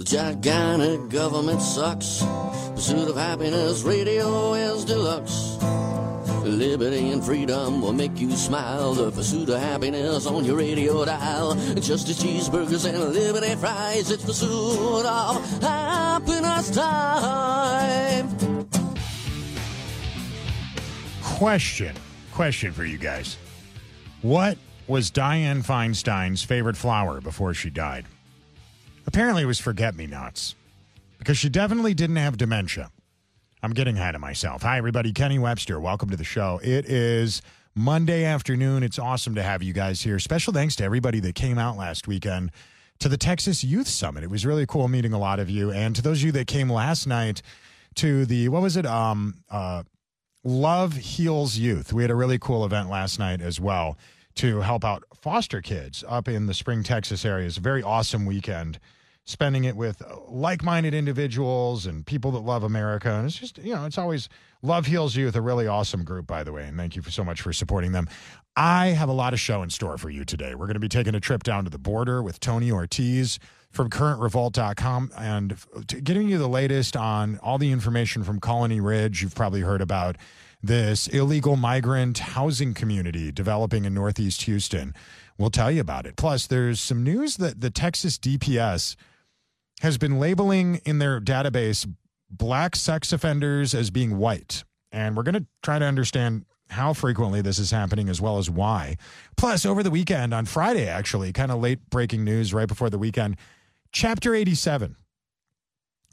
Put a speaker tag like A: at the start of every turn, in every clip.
A: The gigantic government sucks. Pursuit of happiness radio is deluxe. Liberty and freedom will make you smile. The pursuit of happiness on your radio dial. Just as cheeseburgers and liberty fries, it's pursuit of happiness time.
B: Question. Question for you guys. What was Dianne Feinstein's favorite flower before she died? Apparently, it was forget me nots because she definitely didn't have dementia. I'm getting ahead of myself. Hi, everybody. Kenny Webster. Welcome to the show. It is Monday afternoon. It's awesome to have you guys here. Special thanks to everybody that came out last weekend to the Texas Youth Summit. It was really cool meeting a lot of you. And to those of you that came last night to the, what was it? Um, uh, Love Heals Youth. We had a really cool event last night as well to help out foster kids up in the Spring, Texas area. It's a very awesome weekend spending it with like-minded individuals and people that love America. And it's just, you know, it's always Love Heals Youth, a really awesome group, by the way. And thank you for so much for supporting them. I have a lot of show in store for you today. We're going to be taking a trip down to the border with Tony Ortiz from currentrevolt.com and getting you the latest on all the information from Colony Ridge. You've probably heard about this illegal migrant housing community developing in Northeast Houston. We'll tell you about it. Plus, there's some news that the Texas DPS has been labeling in their database black sex offenders as being white. And we're going to try to understand how frequently this is happening as well as why. Plus, over the weekend, on Friday, actually, kind of late breaking news right before the weekend, Chapter 87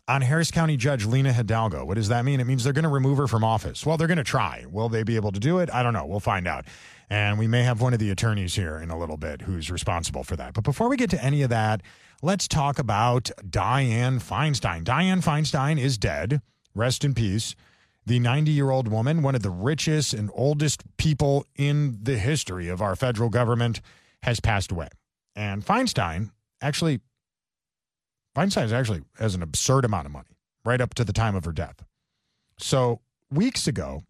B: on Harris County Judge Lina Hidalgo. What does that mean? It means they're going to remove her from office. Well, they're going to try. Will they be able to do it? I don't know. We'll find out. And we may have one of the attorneys here in a little bit who's responsible for that. But before we get to any of that, let's talk about Dianne Feinstein. Dianne Feinstein is dead. Rest in peace. The 90 year old woman, one of the richest and oldest people in the history of our federal government, has passed away. And Feinstein actually, Feinstein actually has an absurd amount of money right up to the time of her death. So weeks ago,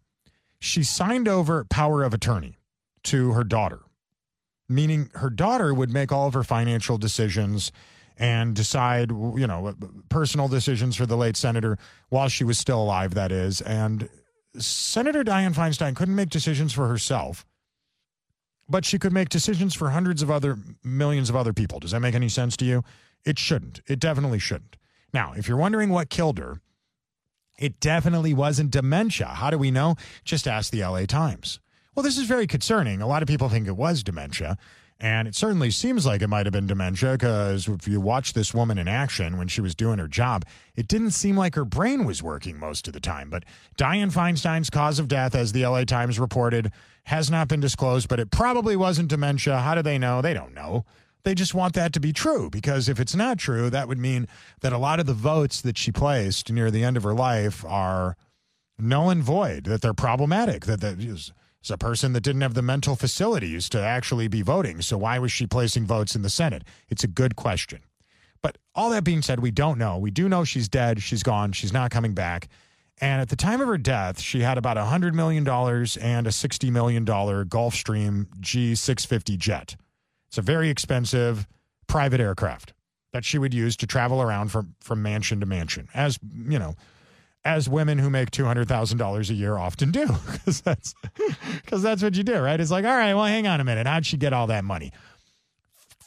B: she signed over power of attorney to her daughter, meaning her daughter would make all of her financial decisions and decide, you know, uh, personal decisions for the late senator while she was still alive, that is. And Senator Dianne Feinstein couldn't make decisions for herself, but she could make decisions for hundreds of other millions of other people. Does that make any sense to you? It shouldn't. It definitely shouldn't. Now, if you're wondering what killed her, it definitely wasn't dementia. How do we know? Just ask the LA Times. Well, this is very concerning. A lot of people think it was dementia. And it certainly seems like it might have been dementia because if you watch this woman in action when she was doing her job, it didn't seem like her brain was working most of the time. But Dianne Feinstein's cause of death, as the LA Times reported, has not been disclosed, but it probably wasn't dementia. How do they know? They don't know. They just want that to be true because if it's not true, that would mean that a lot of the votes that she placed near the end of her life are null and void, that they're problematic, that that is a person that didn't have the mental facilities to actually be voting. So why was she placing votes in the Senate? It's a good question. But all that being said, we don't know. We do know she's dead. She's gone. She's not coming back. And at the time of her death, she had about $100 million and a $60 million Gulfstream G650 jet. It's a very expensive private aircraft that she would use to travel around from, from mansion to mansion, as, you know, as women who make $200,000 a year often do because that's hmm. because that's what you do, right? It's like, all right, well, hang on a minute. How'd she get all that money?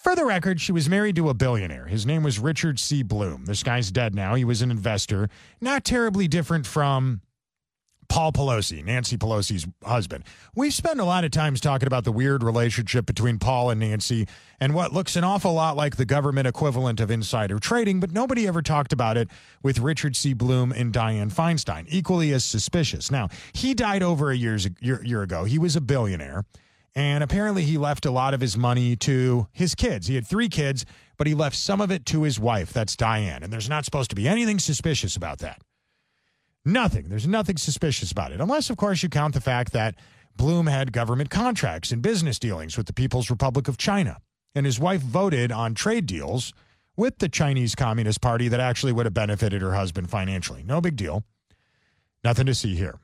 B: For the record, she was married to a billionaire. His name was Richard C. Blum. This guy's dead now. He was an investor, not terribly different from Paul Pelosi, Nancy Pelosi's husband. We spend a lot of times talking about the weird relationship between Paul and Nancy and what looks an awful lot like the government equivalent of insider trading, but nobody ever talked about it with Richard C. Blum and Dianne Feinstein, equally as suspicious. Now, he died over a years, year, year ago. He was a billionaire. And apparently, he left a lot of his money to his kids. He had three kids, but he left some of it to his wife. That's Dianne, And there's not supposed to be anything suspicious about that. Nothing. There's nothing suspicious about it, unless, of course, you count the fact that Blum had government contracts and business dealings with the People's Republic of China. And his wife voted on trade deals with the Chinese Communist Party that actually would have benefited her husband financially. No big deal. Nothing to see here.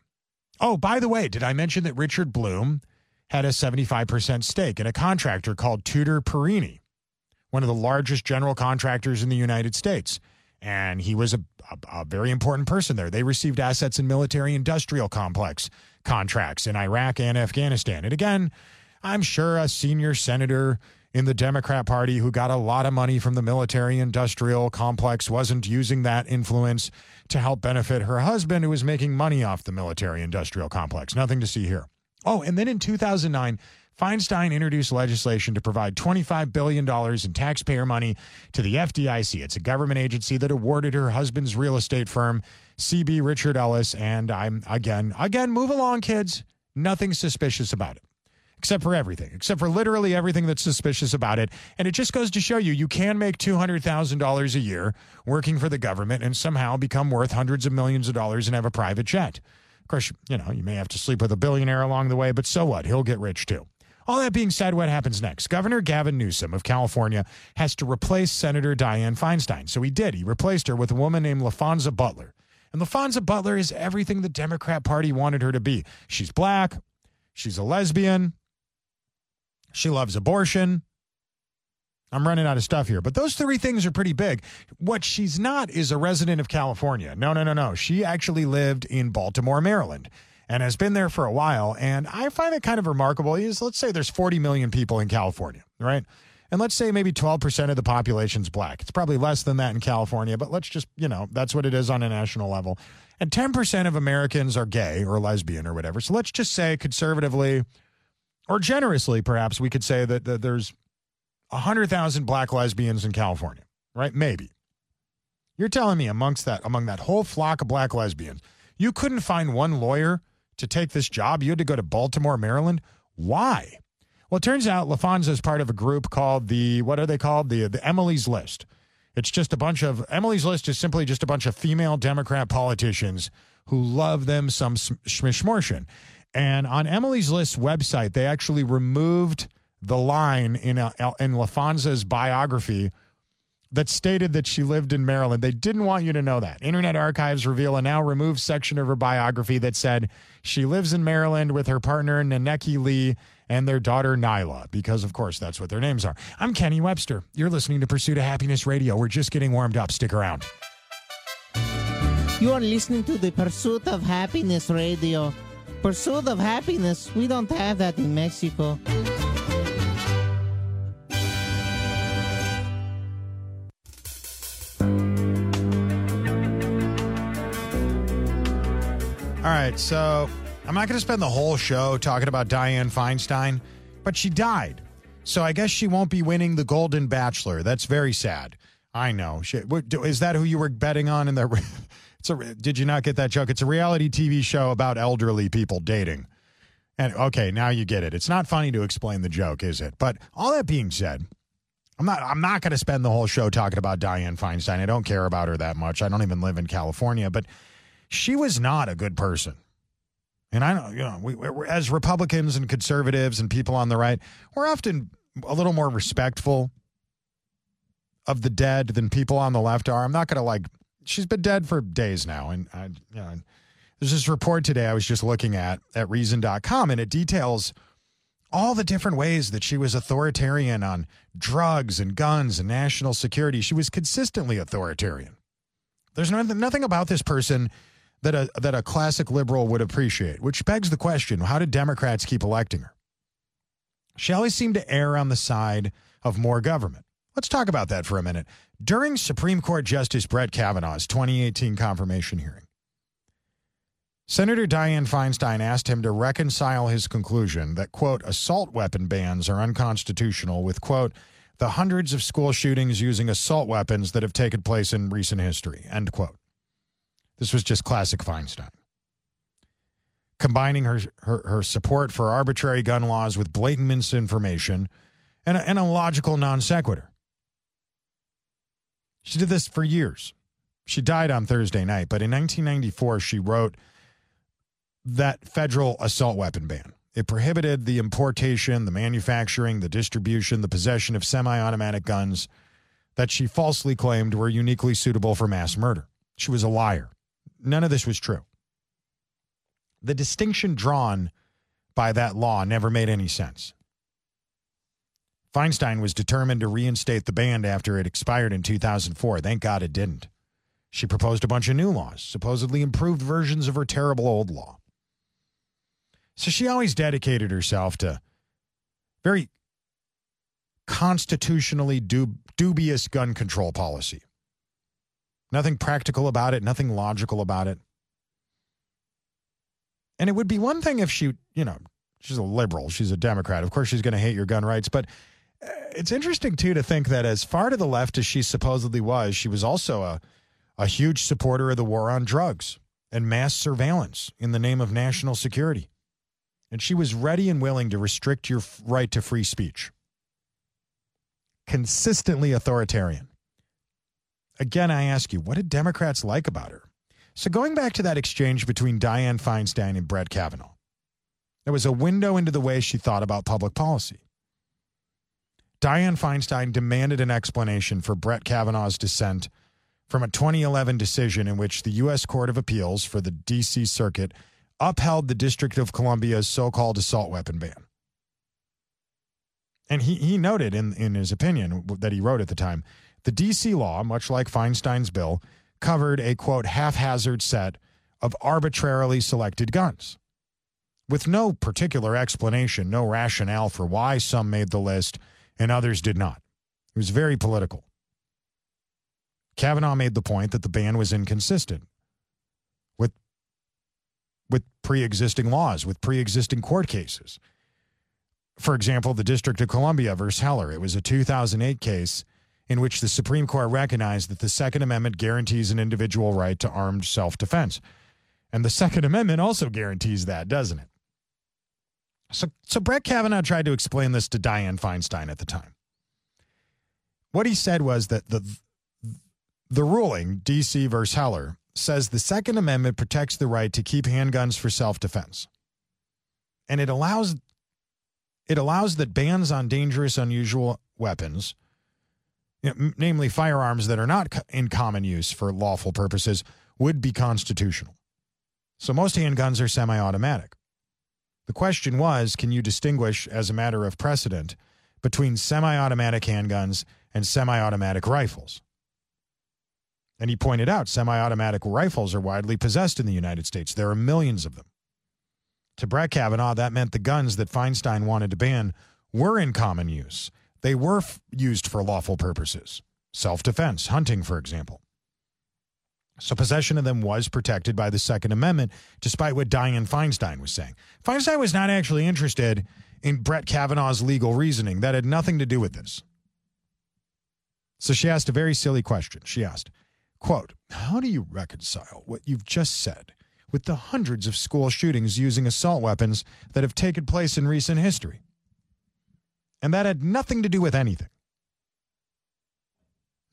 B: Oh, by the way, did I mention that Richard Blum had a 75% stake in a contractor called Tutor Perini, one of the largest general contractors in the United States? And he was a, a, a very important person there. They received assets in military industrial complex contracts in Iraq and Afghanistan. And again, I'm sure a senior senator in the Democrat Party who got a lot of money from the military industrial complex wasn't using that influence to help benefit her husband who was making money off the military industrial complex. Nothing to see here. Oh, and then in 2009, Feinstein introduced legislation to provide $25 billion in taxpayer money to the FDIC. It's a government agency that awarded her husband's real estate firm, CB Richard Ellis. And I'm, again, again, move along, kids. Nothing suspicious about it except for everything, except for literally everything that's suspicious about it. And it just goes to show you you can make $200,000 a year working for the government and somehow become worth hundreds of millions of dollars and have a private jet. Of course, you know, you may have to sleep with a billionaire along the way, but so what? He'll get rich too. All that being said, what happens next? Governor Gavin Newsom of California has to replace Senator Dianne Feinstein. So he did. He replaced her with a woman named LaPhonza Butler. And LaPhonza Butler is everything the Democrat Party wanted her to be. She's black, she's a lesbian, she loves abortion. I'm running out of stuff here, but those three things are pretty big. What she's not is a resident of California. No, no, no, no. She actually lived in Baltimore, Maryland, and has been there for a while. And I find it kind of remarkable. Is let's say there's 40 million people in California, right? And let's say maybe 12% of the population's black. It's probably less than that in California, but let's just, you know, that's what it is on a national level. And 10% of Americans are gay or lesbian or whatever. So let's just say conservatively, or generously, perhaps we could say that, that there's 100,000 black lesbians in California, right? Maybe. You're telling me amongst that, among that whole flock of black lesbians, you couldn't find one lawyer to take this job? You had to go to Baltimore, Maryland? Why? Well, it turns out LaPhonza is part of a group called the, what are they called? The, the Emily's List. It's just a bunch of, Emily's List is simply just a bunch of female Democrat politicians who love them some schmishmortion. And on Emily's List website, they actually removed the line in, a, in LaPhonza's biography that stated that she lived in Maryland. They didn't want you to know that. Internet Archives reveal a now removed section of her biography that said she lives in Maryland with her partner Neneki Lee and their daughter Nyla, because of course that's what their names are. I'm Kenny Webster. You're listening to Pursuit of Happiness Radio. We're just getting warmed up. Stick around.
C: You are listening to the Pursuit of Happiness Radio. Pursuit of happiness, we don't have that in Mexico.
B: All right, so I'm not going to spend the whole show talking about Dianne Feinstein, but she died. So I guess she won't be winning the Golden Bachelor. That's very sad. I know. Is that who you were betting on in the It's a. Did you not get that joke? It's a reality TV show about elderly people dating. And okay, now you get it. It's not funny to explain the joke, is it? But all that being said, I'm not. I'm not going to spend the whole show talking about Dianne Feinstein. I don't care about her that much. I don't even live in California, but she was not a good person. And I know, you know, we, as Republicans and conservatives and people on the right, we're often a little more respectful of the dead than people on the left are. I'm not going to like she's been dead for days now. And I, you know, there's this report today I was just looking at at Reason.com, and it details all the different ways that she was authoritarian on drugs and guns and national security. She was consistently authoritarian. There's nothing, nothing about this person that a that a classic liberal would appreciate, which begs the question: How did Democrats keep electing her? She always seemed to err on the side of more government. Let's talk about that for a minute. During Supreme Court Justice Brett Kavanaugh's 2018 confirmation hearing, Senator Dianne Feinstein asked him to reconcile his conclusion that, quote, assault weapon bans are unconstitutional with, quote, the hundreds of school shootings using assault weapons that have taken place in recent history, end quote. This was just classic Feinstein. Combining her, her, her support for arbitrary gun laws with blatant misinformation and a, and a logical non sequitur. She did this for years. She died on Thursday night, but in 1994, she wrote that federal assault weapon ban. It prohibited the importation, the manufacturing, the distribution, the possession of semi automatic guns that she falsely claimed were uniquely suitable for mass murder. She was a liar. None of this was true. The distinction drawn by that law never made any sense. Feinstein was determined to reinstate the ban after it expired in 2004. Thank God it didn't. She proposed a bunch of new laws, supposedly improved versions of her terrible old law. So she always dedicated herself to very constitutionally dub- dubious gun control policy. Nothing practical about it, nothing logical about it. And it would be one thing if she, you know, she's a liberal, she's a Democrat. Of course, she's going to hate your gun rights. But uh, it's interesting, too, to think that as far to the left as she supposedly was, she was also a, a huge supporter of the war on drugs and mass surveillance in the name of national security. And she was ready and willing to restrict your right to free speech. Consistently authoritarian. Again, I ask you, what did Democrats like about her? So, going back to that exchange between Dianne Feinstein and Brett Kavanaugh, there was a window into the way she thought about public policy. Dianne Feinstein demanded an explanation for Brett Kavanaugh's dissent from a 2011 decision in which the U.S. Court of Appeals for the D.C. Circuit upheld the District of Columbia's so called assault weapon ban. And he, he noted in, in his opinion that he wrote at the time the D.C. law, much like Feinstein's bill, covered a quote haphazard set of arbitrarily selected guns. With no particular explanation, no rationale for why some made the list and others did not. It was very political. Kavanaugh made the point that the ban was inconsistent with, with pre existing laws, with pre existing court cases. For example, the District of Columbia versus Heller. It was a 2008 case in which the Supreme Court recognized that the Second Amendment guarantees an individual right to armed self defense. And the Second Amendment also guarantees that, doesn't it? So, so Brett Kavanaugh tried to explain this to Dianne Feinstein at the time. What he said was that the the ruling, DC versus Heller, says the Second Amendment protects the right to keep handguns for self-defense. And it allows it allows that bans on dangerous, unusual weapons you know, namely firearms that are not in common use for lawful purposes, would be constitutional. So most handguns are semi automatic. The question was can you distinguish, as a matter of precedent, between semi automatic handguns and semi automatic rifles? And he pointed out semi automatic rifles are widely possessed in the United States. There are millions of them. To Brett Kavanaugh, that meant the guns that Feinstein wanted to ban were in common use they were f- used for lawful purposes, self defense, hunting, for example. So possession of them was protected by the Second Amendment, despite what Dianne Feinstein was saying. Feinstein was not actually interested in Brett Kavanaugh's legal reasoning. That had nothing to do with this. So she asked a very silly question. She asked, quote, How do you reconcile what you've just said with the hundreds of school shootings using assault weapons that have taken place in recent history? And that had nothing to do with anything.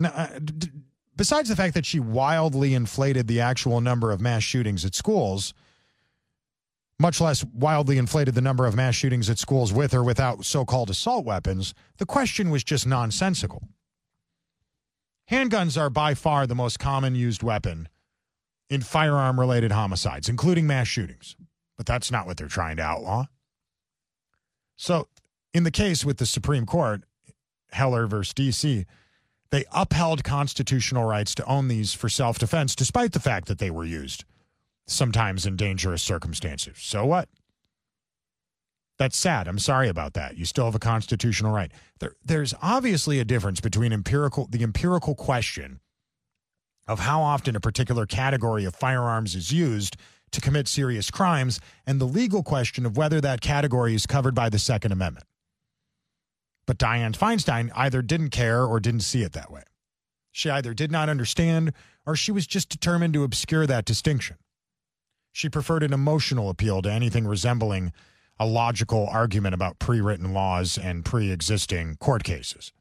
B: Now, uh, besides the fact that she wildly inflated the actual number of mass shootings at schools, much less wildly inflated the number of mass shootings at schools with or without so called assault weapons, the question was just nonsensical. Handguns are by far the most common used weapon in firearm related homicides, including mass shootings. But that's not what they're trying to outlaw. So in the case with the Supreme Court, Heller versus DC, they upheld constitutional rights to own these for self defense, despite the fact that they were used sometimes in dangerous circumstances. So what? That's sad. I'm sorry about that. You still have a constitutional right. There, there's obviously a difference between empirical the empirical question of how often a particular category of firearms is used to commit serious crimes and the legal question of whether that category is covered by the Second Amendment. But Dianne Feinstein either didn't care or didn't see it that way. She either did not understand or she was just determined to obscure that distinction. She preferred an emotional appeal to anything resembling a logical argument about pre written laws and pre existing court cases.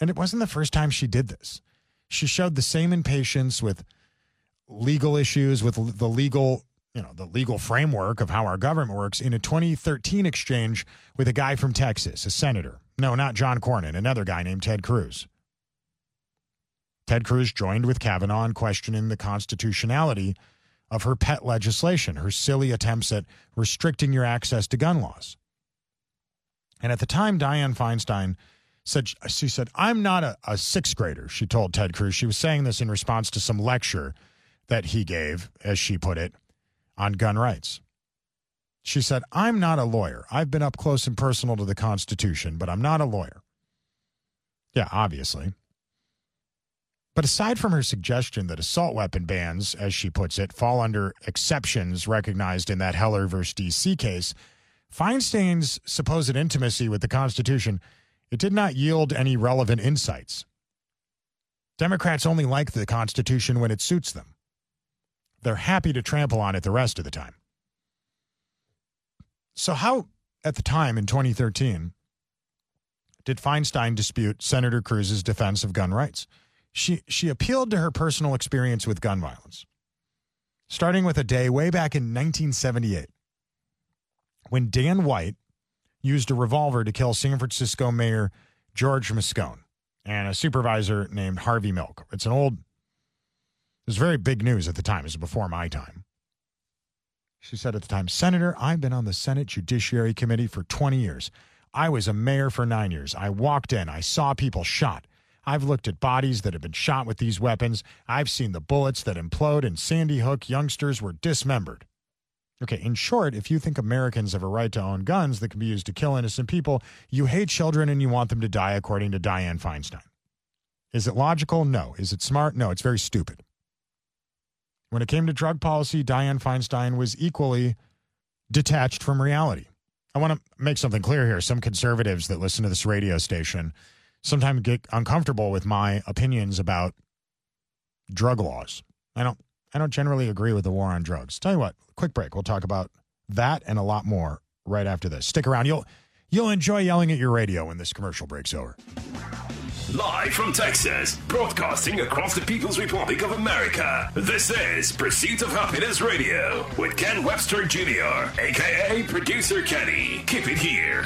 B: And it wasn't the first time she did this. She showed the same impatience with legal issues, with the legal you know the legal framework of how our government works in a 2013 exchange with a guy from Texas, a senator. No, not John Cornyn, another guy named Ted Cruz. Ted Cruz joined with Kavanaugh in questioning the constitutionality of her pet legislation, her silly attempts at restricting your access to gun laws. And at the time, Dianne Feinstein said she said i'm not a, a sixth grader she told ted cruz she was saying this in response to some lecture that he gave as she put it on gun rights she said i'm not a lawyer i've been up close and personal to the constitution but i'm not a lawyer yeah obviously but aside from her suggestion that assault weapon bans as she puts it fall under exceptions recognized in that heller versus dc case feinstein's supposed intimacy with the constitution it did not yield any relevant insights. Democrats only like the Constitution when it suits them. They're happy to trample on it the rest of the time. So, how, at the time in 2013, did Feinstein dispute Senator Cruz's defense of gun rights? She, she appealed to her personal experience with gun violence, starting with a day way back in 1978 when Dan White, used a revolver to kill San Francisco Mayor George Moscone and a supervisor named Harvey Milk. It's an old, was very big news at the time. It was before my time. She said at the time, Senator, I've been on the Senate Judiciary Committee for 20 years. I was a mayor for nine years. I walked in, I saw people shot. I've looked at bodies that have been shot with these weapons. I've seen the bullets that implode, and Sandy Hook youngsters were dismembered. Okay, in short, if you think Americans have a right to own guns that can be used to kill innocent people, you hate children and you want them to die, according to Dianne Feinstein. Is it logical? No. Is it smart? No, it's very stupid. When it came to drug policy, Dianne Feinstein was equally detached from reality. I want to make something clear here. Some conservatives that listen to this radio station sometimes get uncomfortable with my opinions about drug laws. I don't I don't generally agree with the war on drugs. Tell you what, quick break. We'll talk about that and a lot more right after this. Stick around. You'll you'll enjoy yelling at your radio when this commercial breaks over.
D: Live from Texas, broadcasting across the People's Republic of America. This is Pursuit of Happiness Radio with Ken Webster Jr., aka Producer Kenny. Keep it here.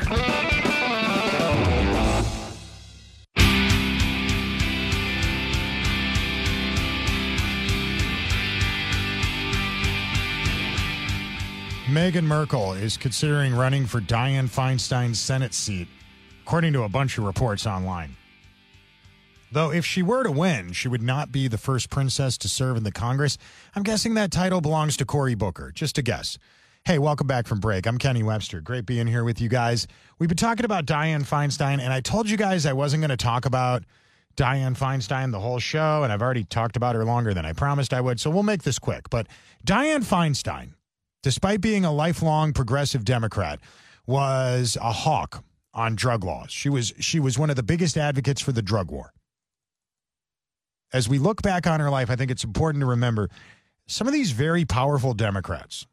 B: Meghan Markle is considering running for Dianne Feinstein's Senate seat, according to a bunch of reports online. Though, if she were to win, she would not be the first princess to serve in the Congress. I'm guessing that title belongs to Cory Booker. Just a guess. Hey, welcome back from break. I'm Kenny Webster. Great being here with you guys. We've been talking about Dianne Feinstein, and I told you guys I wasn't going to talk about Dianne Feinstein the whole show, and I've already talked about her longer than I promised I would, so we'll make this quick. But Dianne Feinstein despite being a lifelong progressive Democrat, was a hawk on drug laws. She was she was one of the biggest advocates for the drug war. As we look back on her life, I think it's important to remember some of these very powerful Democrats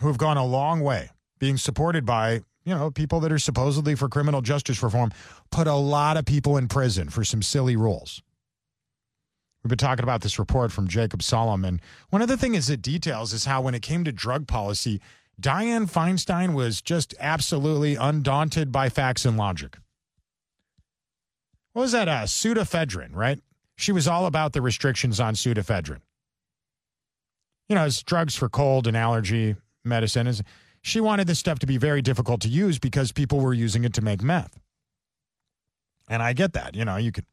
B: who have gone a long way being supported by, you know, people that are supposedly for criminal justice reform put a lot of people in prison for some silly rules. We've been talking about this report from Jacob Sullum. One other thing things it details is how, when it came to drug policy, Dianne Feinstein was just absolutely undaunted by facts and logic. What was that? Uh, pseudoephedrine, right? She was all about the restrictions on pseudoephedrine. You know, it's drugs for cold and allergy medicine. She wanted this stuff to be very difficult to use because people were using it to make meth. And I get that. You know, you could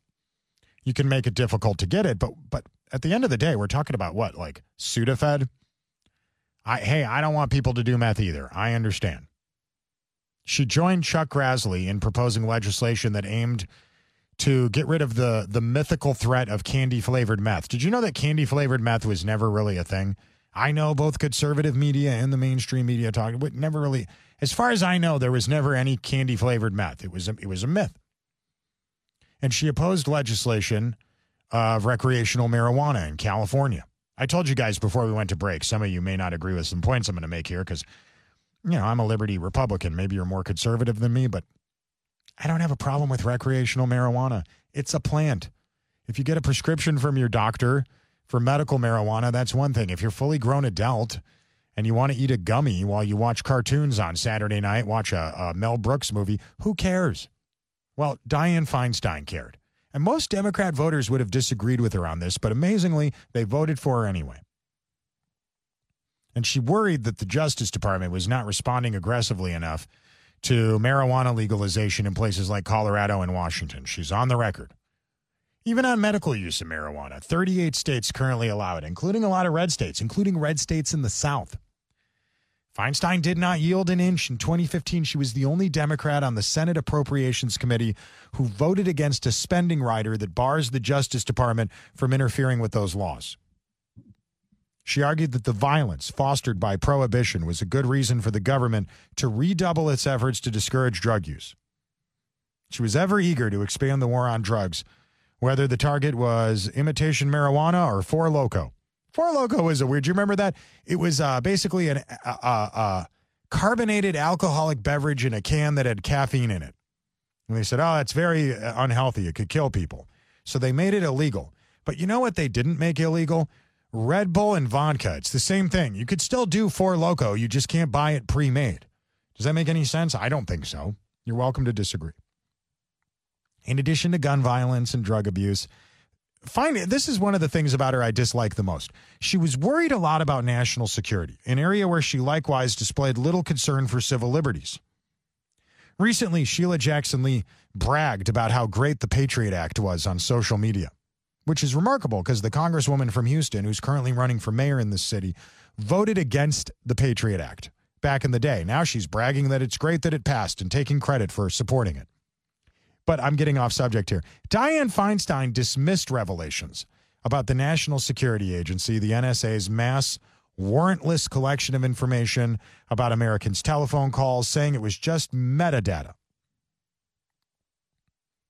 B: you can make it difficult to get it. But but at the end of the day, we're talking about what like Sudafed. I hey, I don't want people to do meth either. I understand. She joined Chuck Grassley in proposing legislation that aimed to get rid of the the mythical threat of candy flavored meth. Did you know that candy flavored meth was never really a thing? I know both conservative media and the mainstream media talk, never really. As far as I know, there was never any candy flavored meth. It was a, it was a myth and she opposed legislation of recreational marijuana in California. I told you guys before we went to break, some of you may not agree with some points I'm going to make here because, you know, I'm a liberty Republican. Maybe you're more conservative than me, but I don't have a problem with recreational marijuana. It's a plant. If you get a prescription from your doctor for medical marijuana, that's one thing. If you're fully grown adult and you want to eat a gummy while you watch cartoons on Saturday night, watch a, a Mel Brooks movie, who cares? Well, Dianne Feinstein cared. And most Democrat voters would have disagreed with her on this, but amazingly, they voted for her anyway. And she worried that the Justice Department was not responding aggressively enough to marijuana legalization in places like Colorado and Washington. She's on the record. Even on medical use of marijuana, 38 states currently allow it, including a lot of red states, including red states in the South. Feinstein did not yield an inch. In 2015, she was the only Democrat on the Senate Appropriations Committee who voted against a spending rider that bars the Justice Department from interfering with those laws. She argued that the violence fostered by prohibition was a good reason for the government to redouble its efforts to discourage drug use. She was ever eager to expand the war on drugs, whether the target was imitation marijuana or Four Loco. Four Loco was a weird. Do you remember that? It was uh, basically a uh, carbonated alcoholic beverage in a can that had caffeine in it. And they said, oh, that's very uh, unhealthy. It could kill people. So they made it illegal. But you know what they didn't make illegal? Red Bull and vodka. It's the same thing. You could still do Four Loco. You just can't buy it pre made. Does that make any sense? I don't think so. You're welcome to disagree. In addition to gun violence and drug abuse, find this is one of the things about her I dislike the most. She was worried a lot about national security, an area where she likewise displayed little concern for civil liberties. Recently, Sheila Jackson Lee bragged about how great the Patriot Act was on social media, which is remarkable because the congresswoman from Houston, who's currently running for mayor in this city, voted against the Patriot Act back in the day. Now she's bragging that it's great that it passed and taking credit for supporting it but I'm getting off subject here. Dianne Feinstein dismissed revelations about the National Security Agency, the NSA's mass warrantless collection of information about Americans' telephone calls, saying it was just metadata.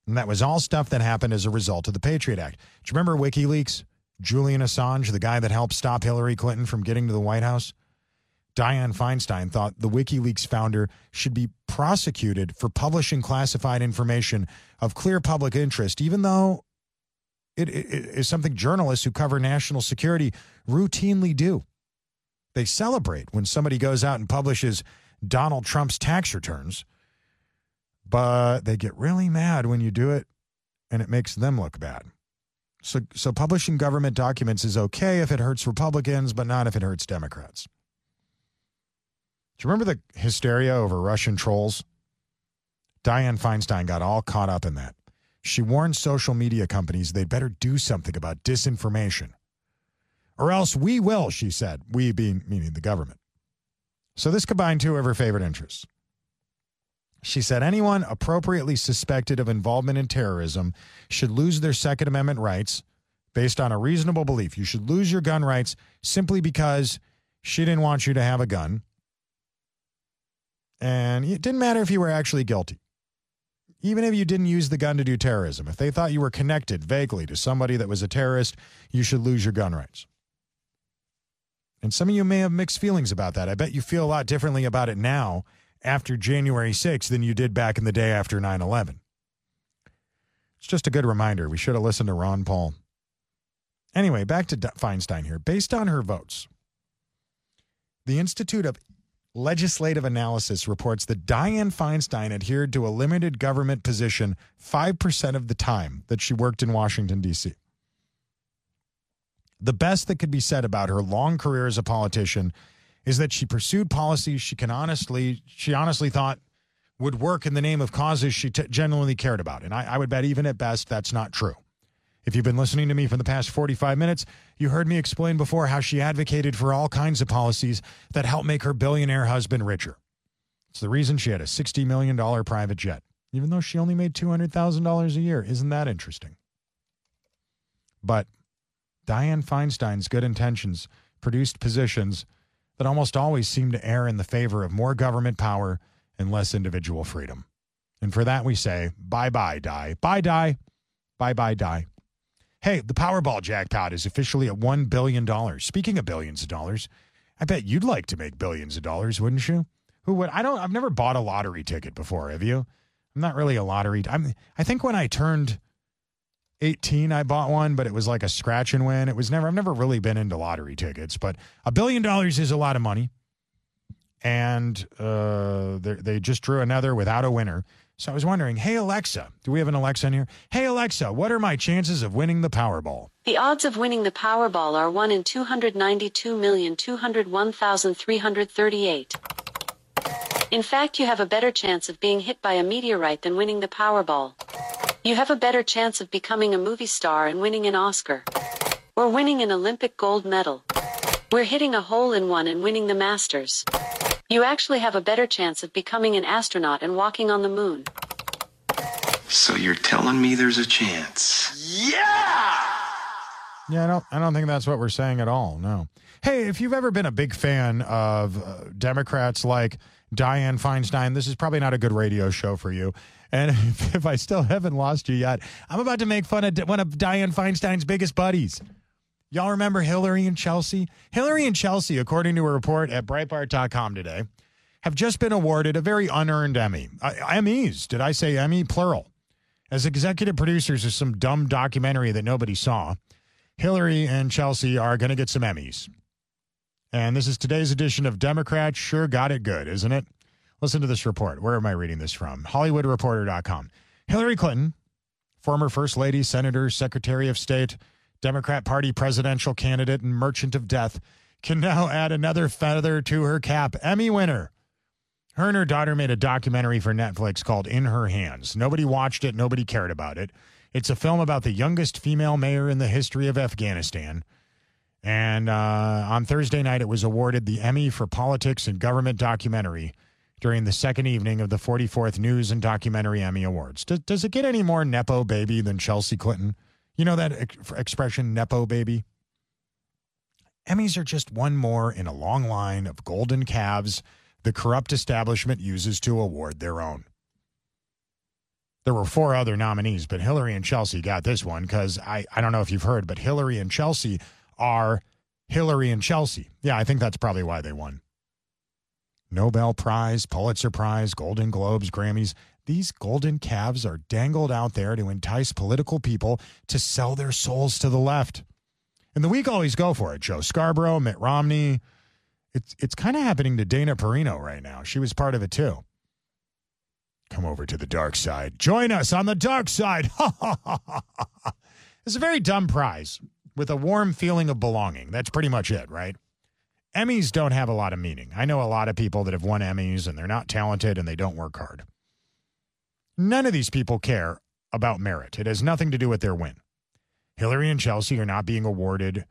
B: And that was all stuff that happened as a result of the Patriot Act. Do you remember WikiLeaks? Julian Assange, the guy that helped stop Hillary Clinton from getting to the White House? Dianne Feinstein thought the WikiLeaks founder should be prosecuted for publishing classified information of clear public interest, even though it, it is something journalists who cover national security routinely do. They celebrate when somebody goes out and publishes Donald Trump's tax returns, but they get really mad when you do it and it makes them look bad. So, so publishing government documents is okay if it hurts Republicans, but not if it hurts Democrats. Do you remember the hysteria over Russian trolls? Dianne Feinstein got all caught up in that. She warned social media companies they'd better do something about disinformation. Or else we will, she said, we being meaning the government. So this combined two of her favorite interests. She said anyone appropriately suspected of involvement in terrorism should lose their Second Amendment rights based on a reasonable belief. You should lose your gun rights simply because she didn't want you to have a gun and it didn't matter if you were actually guilty. Even if you didn't use the gun to do terrorism, if they thought you were connected vaguely to somebody that was a terrorist, you should lose your gun rights. And some of you may have mixed feelings about that. I bet you feel a lot differently about it now after January 6th than you did back in the day after 9 11. It's just a good reminder. We should have listened to Ron Paul. Anyway, back to Feinstein here. Based on her votes, the Institute of Legislative Analysis reports that Dianne Feinstein adhered to a limited government position 5% of the time that she worked in Washington, D.C. The best that could be said about her long career as a politician is that she pursued policies she can honestly she honestly thought would work in the name of causes she t- genuinely cared about. And I, I would bet even at best that's not true. If you've been listening to me for the past 45 minutes, you heard me explain before how she advocated for all kinds of policies that help make her billionaire husband richer. It's the reason she had a $60 million private jet, even though she only made $200,000 a year. Isn't that interesting? But Dianne Feinstein's good intentions produced positions that almost always seem to err in the favor of more government power and less individual freedom. And for that, we say, bye bye, die. Bye, die. Bye bye, die. Hey, the Powerball jackpot is officially at $1 billion. Speaking of billions of dollars, I bet you'd like to make billions of dollars, wouldn't you? Who would? I don't, I've never bought a lottery ticket before. Have you? I'm not really a lottery. I'm, I think when I turned 18, I bought one, but it was like a scratch and win. It was never, I've never really been into lottery tickets, but a billion dollars is a lot of money. And uh, they just drew another without a winner. So I was wondering, hey Alexa, do we have an Alexa in here? Hey Alexa, what are my chances of winning the Powerball?
E: The odds of winning the Powerball are 1 in 292,201,338. In fact, you have a better chance of being hit by a meteorite than winning the Powerball. You have a better chance of becoming a movie star and winning an Oscar. Or winning an Olympic gold medal. We're hitting a hole in one and winning the Masters. You actually have a better chance of becoming an astronaut and walking on the moon.
F: So you're telling me there's a chance?
B: Yeah, Yeah, I don't. I don't think that's what we're saying at all. No. Hey, if you've ever been a big fan of uh, Democrats like Dianne Feinstein, this is probably not a good radio show for you. And if, if I still haven't lost you yet, I'm about to make fun of one of Dianne Feinstein's biggest buddies. Y'all remember Hillary and Chelsea? Hillary and Chelsea, according to a report at Breitbart.com today, have just been awarded a very unearned Emmy. Uh, Emmys. Did I say Emmy? Plural. As executive producers of some dumb documentary that nobody saw. Hillary and Chelsea are going to get some Emmys. And this is today's edition of Democrats Sure Got It Good, isn't it? Listen to this report. Where am I reading this from? HollywoodReporter.com. Hillary Clinton, former First Lady, Senator, Secretary of State, Democrat Party presidential candidate, and merchant of death, can now add another feather to her cap. Emmy winner. Her and her daughter made a documentary for Netflix called In Her Hands. Nobody watched it, nobody cared about it. It's a film about the youngest female mayor in the history of Afghanistan. And uh, on Thursday night, it was awarded the Emmy for Politics and Government Documentary during the second evening of the 44th News and Documentary Emmy Awards. Does, does it get any more Nepo baby than Chelsea Clinton? You know that ex- expression, Nepo baby? Emmys are just one more in a long line of golden calves the corrupt establishment uses to award their own. There were four other nominees, but Hillary and Chelsea got this one because I, I don't know if you've heard, but Hillary and Chelsea are Hillary and Chelsea. Yeah, I think that's probably why they won. Nobel Prize, Pulitzer Prize, Golden Globes, Grammys. These golden calves are dangled out there to entice political people to sell their souls to the left. And the weak always go for it. Joe Scarborough, Mitt Romney. It's it's kind of happening to Dana Perino right now. She was part of it too. Come over to the dark side. Join us on the dark side. it's a very dumb prize with a warm feeling of belonging. That's pretty much it, right? Emmys don't have a lot of meaning. I know a lot of people that have won Emmys and they're not talented and they don't work hard. None of these people care about merit. It has nothing to do with their win. Hillary and Chelsea are not being awarded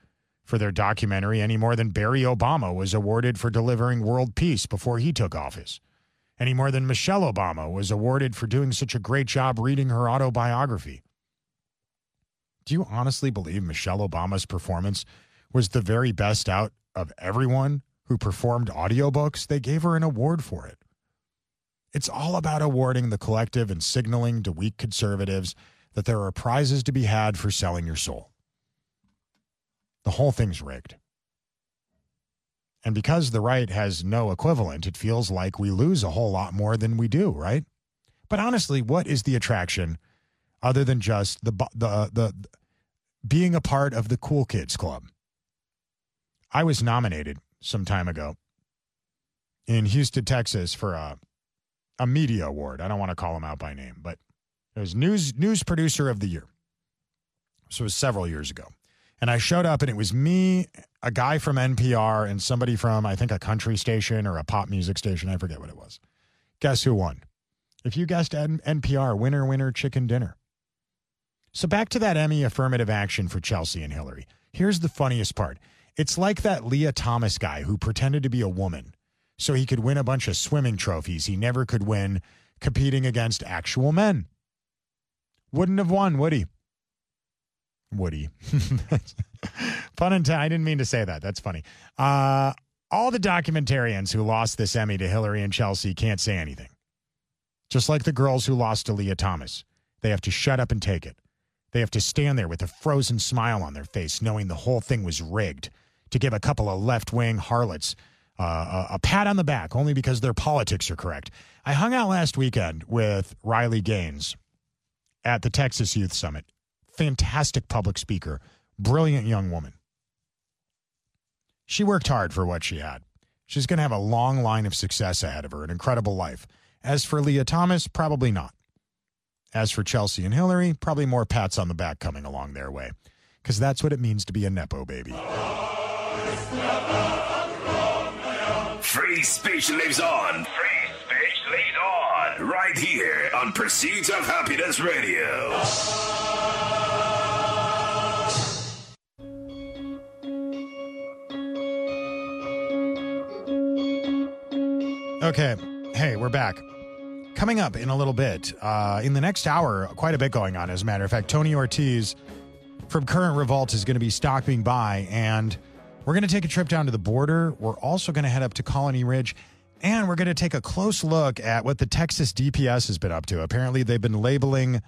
B: for their documentary any more than Barry Obama was awarded for delivering world peace before he took office, any more than Michelle Obama was awarded for doing such a great job reading her autobiography. Do you honestly believe Michelle Obama's performance was the very best out of everyone who performed audiobooks? They gave her an award for it. It's all about awarding the collective and signaling to weak conservatives that there are prizes to be had for selling your soul. The whole thing's rigged. And because the right has no equivalent, it feels like we lose a whole lot more than we do, right? But honestly, what is the attraction other than just the the the, being a part of the cool kids club? I was nominated some time ago in Houston, Texas for a a media award. I don't want to call him out by name, but it was news news producer of the year. So it was several years ago. And I showed up and it was me, a guy from NPR, and somebody from I think a country station or a pop music station. I forget what it was. Guess who won? If you guessed NPR, winner, winner, chicken dinner. So back to that Emmy affirmative action for Chelsea and Hillary. Here's the funniest part. It's like that Lia Thomas guy who pretended to be a woman so he could win a bunch of swimming trophies he never could win competing against actual men. Wouldn't have won, would he? Would Woody. Pun intended. I didn't mean to say that. That's funny. Uh, all the documentarians who lost this Emmy to Hillary and Chelsea can't say anything. Just like the girls who lost to Lia Thomas. They have to shut up and take it. They have to stand there with a frozen smile on their face, knowing the whole thing was rigged to give a couple of left wing harlots uh, a, a pat on the back only because their politics are correct. I hung out last weekend with Riley Gaines at the Texas Youth Summit. Fantastic public speaker, brilliant young woman. She worked hard for what she had. She's going to have a long line of success ahead of her, an incredible life. As for Lia Thomas, probably not. As for Chelsea and Hillary, probably more pats on the back coming along their way. Because that's what it means to be a Nepo baby.
D: Free speech lives on. Free speech lives on, right here on Pursuit of Happiness Radio.
B: Okay. Hey, we're back. Coming up in a little bit, uh, in the next hour, quite a bit going on, as a matter of fact. Tony Ortiz from Current Revolt is going to be stopping by, and we're going to take a trip down to the border. We're also going to head up to Colony Ridge, and we're going to take a close look at what the Texas DPS has been up to. Apparently, they've been labeling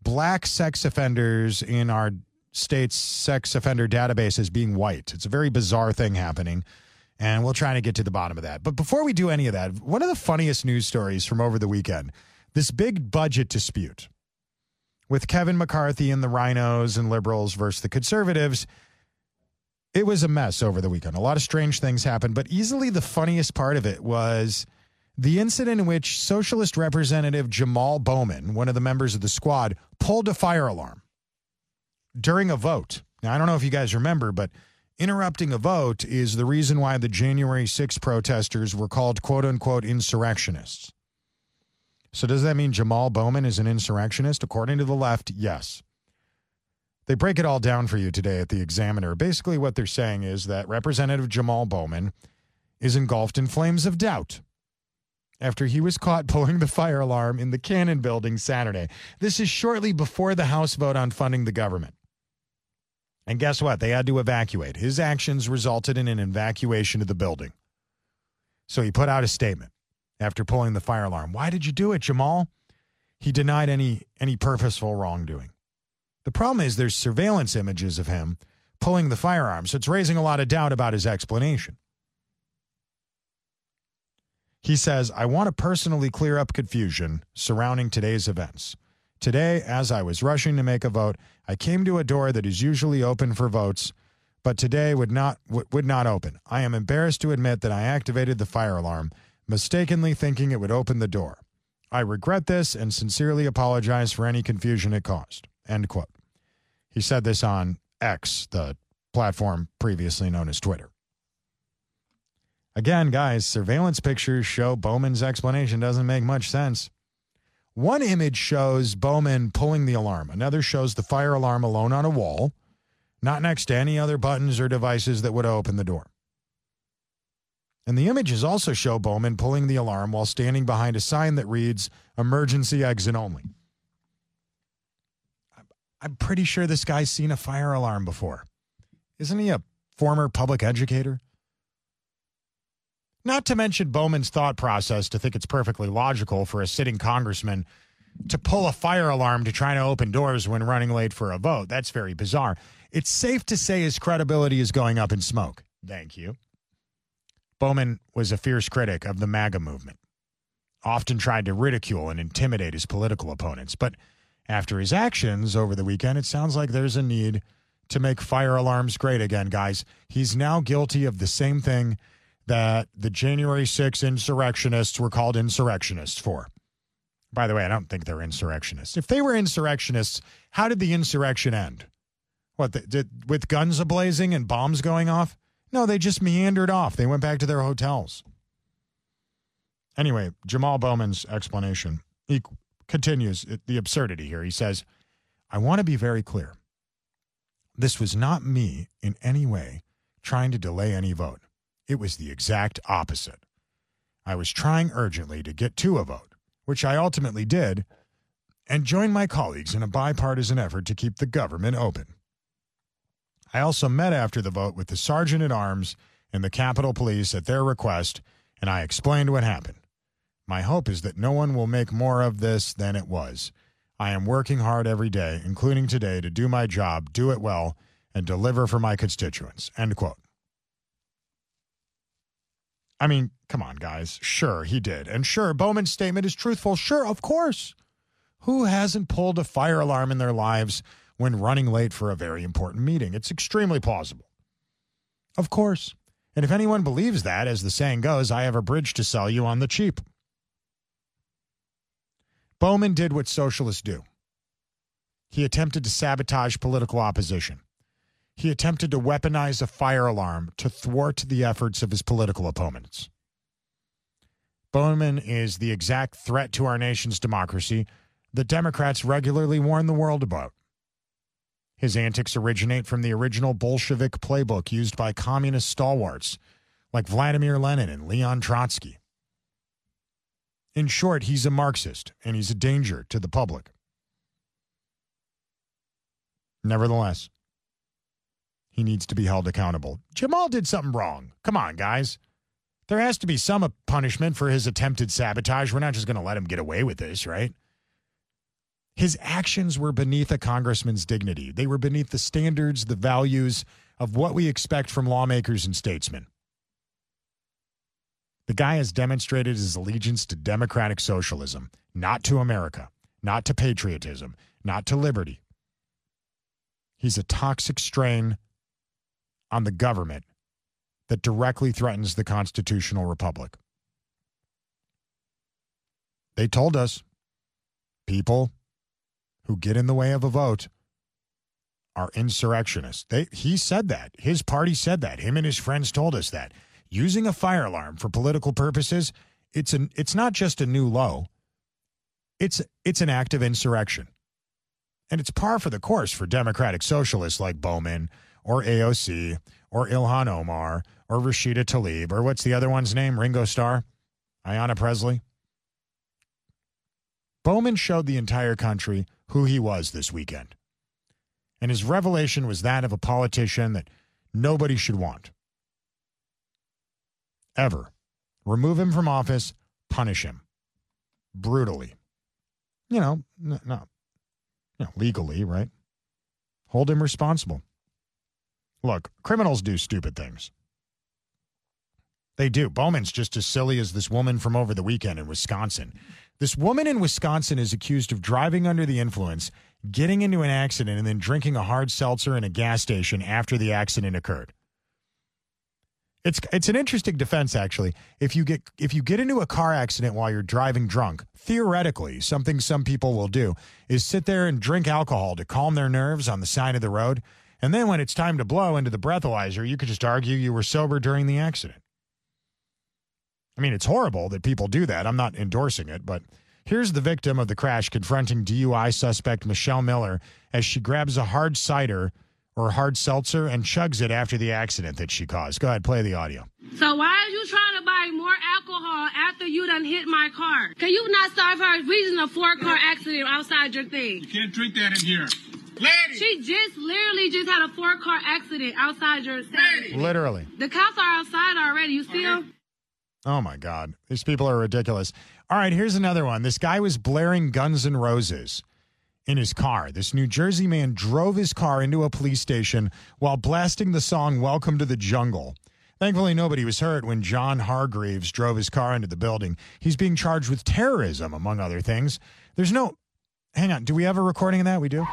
B: black sex offenders in our state's sex offender database as being white. It's a very bizarre thing happening and we'll try to get to the bottom of that. But before we do any of that, one of the funniest news stories from over the weekend this big budget dispute with Kevin McCarthy and the RINOs and liberals versus the conservatives. It was a mess over the weekend. A lot of strange things happened, but easily the funniest part of it was the incident in which Socialist Representative Jamal Bowman, one of the members of the squad, pulled a fire alarm during a vote. Now, I don't know if you guys remember, but interrupting a vote is the reason why the January 6 protesters were called quote unquote insurrectionists. So, does that mean Jamal Bowman is an insurrectionist? According to the left, yes. They break it all down for you today at the Examiner. Basically, what they're saying is that Representative Jamal Bowman is engulfed in flames of doubt after he was caught pulling the fire alarm in the Cannon building Saturday. This is shortly before the House vote on funding the government. And guess what? They had to evacuate. His actions resulted in an evacuation of the building. So he put out a statement after pulling the fire alarm. Why did you do it, Jamal? He denied any any purposeful wrongdoing. The problem is there's surveillance images of him pulling the firearm, so it's raising a lot of doubt about his explanation. He says, I want to personally clear up confusion surrounding today's events. Today, as I was rushing to make a vote, I came to a door that is usually open for votes, but today would not w- would not open. I am embarrassed to admit that I activated the fire alarm, mistakenly thinking it would open the door. I regret this and sincerely apologize for any confusion it caused. End quote. He said this on X, the platform previously known as Twitter. Again, guys, surveillance pictures show Bowman's explanation doesn't make much sense. One image shows Bowman pulling the alarm. Another shows the fire alarm alone on a wall, not next to any other buttons or devices that would open the door. And the images also show Bowman pulling the alarm while standing behind a sign that reads emergency exit only. I'm pretty sure this guy's seen a fire alarm before. Isn't he a former public educator? Not to mention Bowman's thought process to think it's perfectly logical for a sitting congressman to pull a fire alarm to try to open doors when running late for a vote. That's very bizarre. It's safe to say his credibility is going up in smoke. Thank you. Bowman was a fierce critic of the MAGA movement, often tried to ridicule and intimidate his political opponents. But after his actions over the weekend, it sounds like there's a need to make fire alarms great again, guys. He's now guilty of the same thing that the January 6 insurrectionists were called insurrectionists for. By the way, I don't think they're insurrectionists. If they were insurrectionists, how did the insurrection end? What, the, did, with guns ablazing and bombs going off? No, they just meandered off. They went back to their hotels. Anyway, Jamal Bowman's explanation he continues the absurdity here. He says, I want to be very clear. This was not me in any way trying to delay any vote. It was the exact opposite. I was trying urgently to get to a vote, which I ultimately did, and joined my colleagues in a bipartisan effort to keep the government open. I also met after the vote with the sergeant at arms and the Capitol Police at their request, and I explained what happened. My hope is that no one will make more of this than it was. I am working hard every day, including today, to do my job, do it well, and deliver for my constituents. End quote. I mean, come on, guys. Sure, he did. And sure, Bowman's statement is truthful. Sure, of course. Who hasn't pulled a fire alarm in their lives when running late for a very important meeting? It's extremely plausible. Of course. And if anyone believes that, as the saying goes, I have a bridge to sell you on the cheap. Bowman did what socialists do. He attempted to sabotage political opposition. He attempted to weaponize a fire alarm to thwart the efforts of his political opponents. Bowman is the exact threat to our nation's democracy that Democrats regularly warn the world about. His antics originate from the original Bolshevik playbook used by communist stalwarts like Vladimir Lenin and Leon Trotsky. In short, he's a Marxist and he's a danger to the public. Nevertheless, he needs to be held accountable. Jamal did something wrong. Come on, guys. There has to be some punishment for his attempted sabotage. We're not just going to let him get away with this, right? His actions were beneath a congressman's dignity. They were beneath the standards, the values of what we expect from lawmakers and statesmen. The guy has demonstrated his allegiance to democratic socialism, not to America, not to patriotism, not to liberty. He's a toxic strain on the government that directly threatens the constitutional republic. They told us people who get in the way of a vote are insurrectionists. They, he said that. His party said that. Him and his friends told us that. Using a fire alarm for political purposes, it's an it's not just a new low. It's it's an act of insurrection. And it's par for the course for democratic socialists like Bowman or AOC or Ilhan Omar or Rashida Tlaib or what's the other one's name? Ringo Starr? Ayanna Pressley? Bowman showed the entire country who he was this weekend. And his revelation was that of a politician that nobody should want. Ever. Remove him from office, punish him. Brutally. You know, no, no know, legally, right? Hold him responsible. Look, criminals do stupid things. They do. Bowman's just as silly as this woman from over the weekend in Wisconsin. This woman in Wisconsin is accused of driving under the influence, getting into an accident, and then drinking a hard seltzer in a gas station after the accident occurred. It's it's an interesting defense actually. If you get if you get into a car accident while you're driving drunk, theoretically, something some people will do is sit there and drink alcohol to calm their nerves on the side of the road, and then when it's time to blow into the breathalyzer, you could just argue you were sober during the accident. I mean, it's horrible that people do that. I'm not endorsing it, but here's the victim of the crash confronting DUI suspect Michelle Miller as she grabs a hard cider or hard seltzer and chugs it after the accident that she caused. Go ahead, play the audio.
G: So why are you trying to buy more alcohol after you done hit my car? Can you not start her reason a four car accident outside your thing?
H: You can't drink that in here. Lady!
G: She just literally just had a four car accident outside your
B: Lady. Literally.
G: The cops are outside already. You see them?
B: Oh my God. These people are ridiculous. All right, here's another one. This guy was blaring Guns N' Roses in his car. This New Jersey man drove his car into a police station while blasting the song Welcome to the Jungle. Thankfully, nobody was hurt when John Hargreaves drove his car into the building. He's being charged with terrorism, among other things. There's no. Hang on. Do we have a recording of that? We do?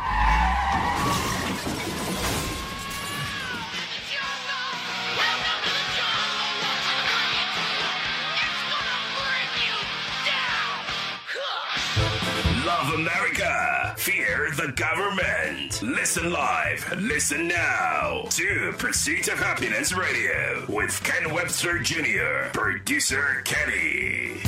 D: America. Fear the government. Listen live, listen now to Pursuit of Happiness Radio with Ken Webster Jr., producer Kenny.